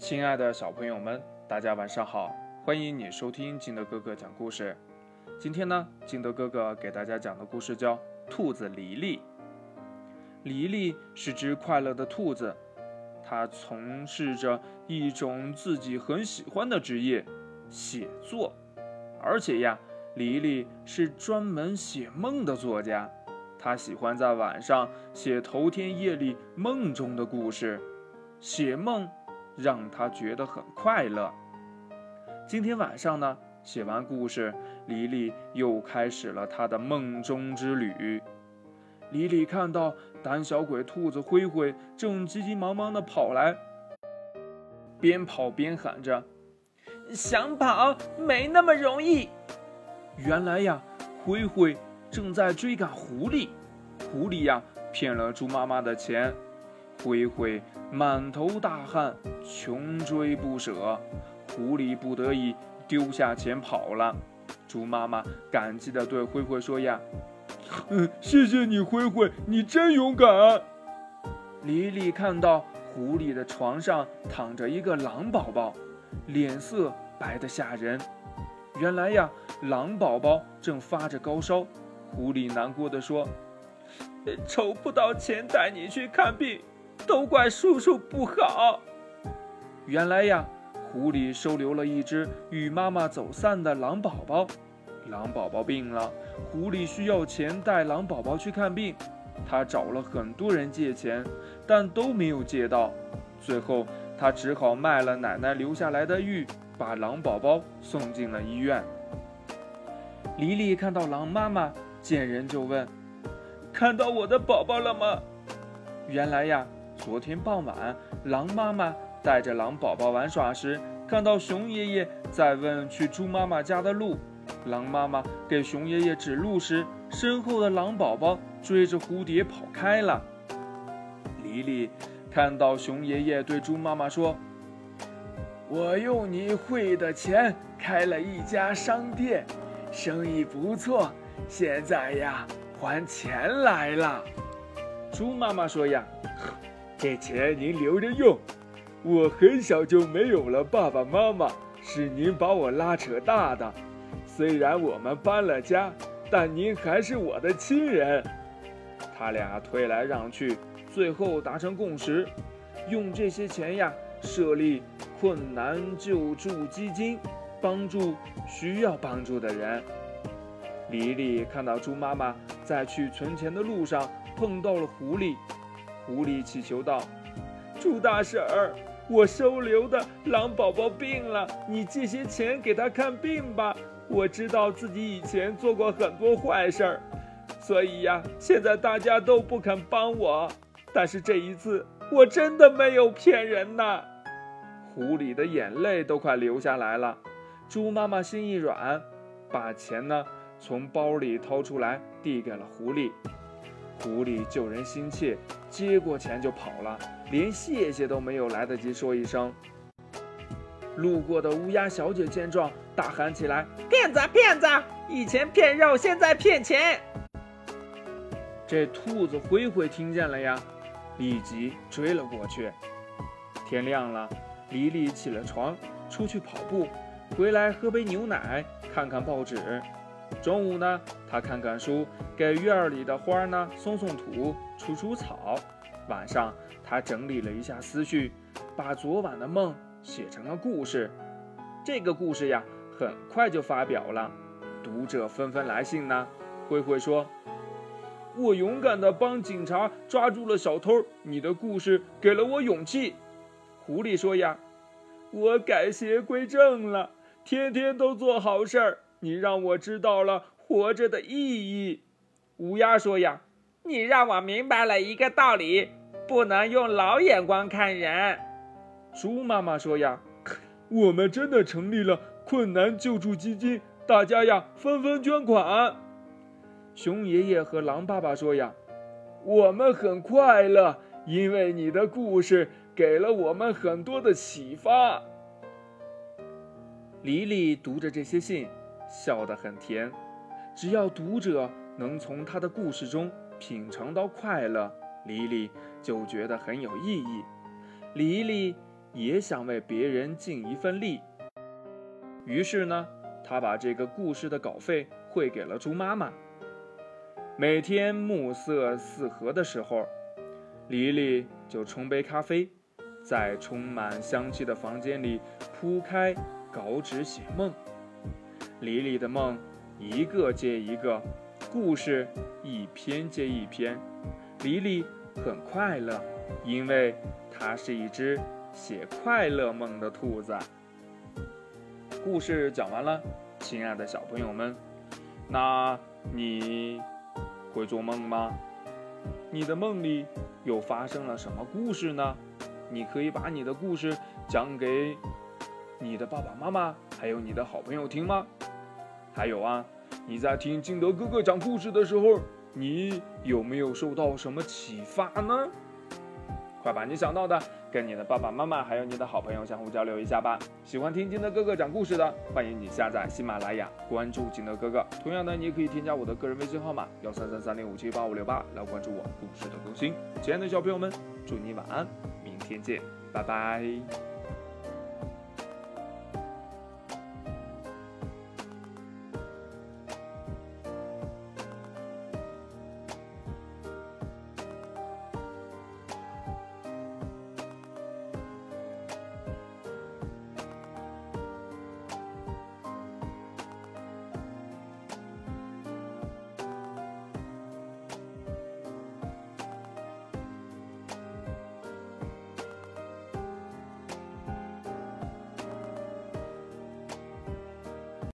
亲爱的小朋友们，大家晚上好！欢迎你收听金德哥哥讲故事。今天呢，金德哥哥给大家讲的故事叫《兔子黎黎》。黎黎是只快乐的兔子，它从事着一种自己很喜欢的职业——写作。而且呀，黎黎是专门写梦的作家，他喜欢在晚上写头天夜里梦中的故事，写梦。让他觉得很快乐。今天晚上呢，写完故事，黎黎又开始了他的梦中之旅。黎黎看到胆小鬼兔子灰灰正急急忙忙地跑来，边跑边喊着：“想跑没那么容易。”原来呀，灰灰正在追赶狐狸，狐狸呀骗了猪妈妈的钱。灰灰满头大汗，穷追不舍，狐狸不得已丢下钱跑了。猪妈妈感激地对灰灰说：“呀，嗯，谢谢你，灰灰，你真勇敢。”李李看到狐狸的床上躺着一个狼宝宝，脸色白得吓人。原来呀，狼宝宝正发着高烧。狐狸难过的说：“筹不到钱带你去看病。”都怪叔叔不好。原来呀，狐狸收留了一只与妈妈走散的狼宝宝，狼宝宝病了，狐狸需要钱带狼宝宝去看病。他找了很多人借钱，但都没有借到。最后，他只好卖了奶奶留下来的玉，把狼宝宝送进了医院。黎黎看到狼妈妈，见人就问：“看到我的宝宝了吗？”原来呀。昨天傍晚，狼妈妈带着狼宝宝玩耍时，看到熊爷爷在问去猪妈妈家的路。狼妈妈给熊爷爷指路时，身后的狼宝宝追着蝴蝶跑开了。黎黎看到熊爷爷对猪妈妈说：“我用你汇的钱开了一家商店，生意不错，现在呀还钱来了。”猪妈妈说：“呀。”这钱您留着用。我很小就没有了爸爸妈妈，是您把我拉扯大的。虽然我们搬了家，但您还是我的亲人。他俩推来让去，最后达成共识，用这些钱呀，设立困难救助基金，帮助需要帮助的人。黎黎看到猪妈妈在去存钱的路上碰到了狐狸。狐狸祈求道：“猪大婶儿，我收留的狼宝宝病了，你借些钱给他看病吧。我知道自己以前做过很多坏事儿，所以呀，现在大家都不肯帮我。但是这一次，我真的没有骗人呐。”狐狸的眼泪都快流下来了。猪妈妈心一软，把钱呢从包里掏出来，递给了狐狸。狐狸救人心切，接过钱就跑了，连谢谢都没有来得及说一声。路过的乌鸦小姐见状，大喊起来：“骗子，骗子！以前骗肉，现在骗钱！”这兔子灰灰听见了呀，立即追了过去。天亮了，黎黎起了床，出去跑步，回来喝杯牛奶，看看报纸。中午呢，他看看书，给院儿里的花呢松松土、除除草。晚上，他整理了一下思绪，把昨晚的梦写成了故事。这个故事呀，很快就发表了，读者纷纷来信呢。灰灰说：“我勇敢地帮警察抓住了小偷，你的故事给了我勇气。”狐狸说：“呀，我改邪归正了，天天都做好事儿。”你让我知道了活着的意义，乌鸦说呀，你让我明白了一个道理，不能用老眼光看人。猪妈妈说呀，我们真的成立了困难救助基金，大家呀纷纷捐款。熊爷爷和狼爸爸说呀，我们很快乐，因为你的故事给了我们很多的启发。黎黎读着这些信。笑得很甜，只要读者能从他的故事中品尝到快乐，黎黎就觉得很有意义。黎黎也想为别人尽一份力。于是呢，他把这个故事的稿费汇给了猪妈妈。每天暮色四合的时候，黎黎就冲杯咖啡，在充满香气的房间里铺开稿纸写梦。黎黎的梦一个接一个，故事一篇接一篇，黎黎很快乐，因为它是一只写快乐梦的兔子。故事讲完了，亲爱的小朋友们，那你会做梦吗？你的梦里又发生了什么故事呢？你可以把你的故事讲给你的爸爸妈妈，还有你的好朋友听吗？还有啊，你在听金德哥哥讲故事的时候，你有没有受到什么启发呢？快把你想到的跟你的爸爸妈妈还有你的好朋友相互交流一下吧。喜欢听金德哥哥讲故事的，欢迎你下载喜马拉雅，关注金德哥哥。同样的，你也可以添加我的个人微信号码幺三三三零五七八五六八来关注我故事的更新。亲爱的小朋友们，祝你晚安，明天见，拜拜。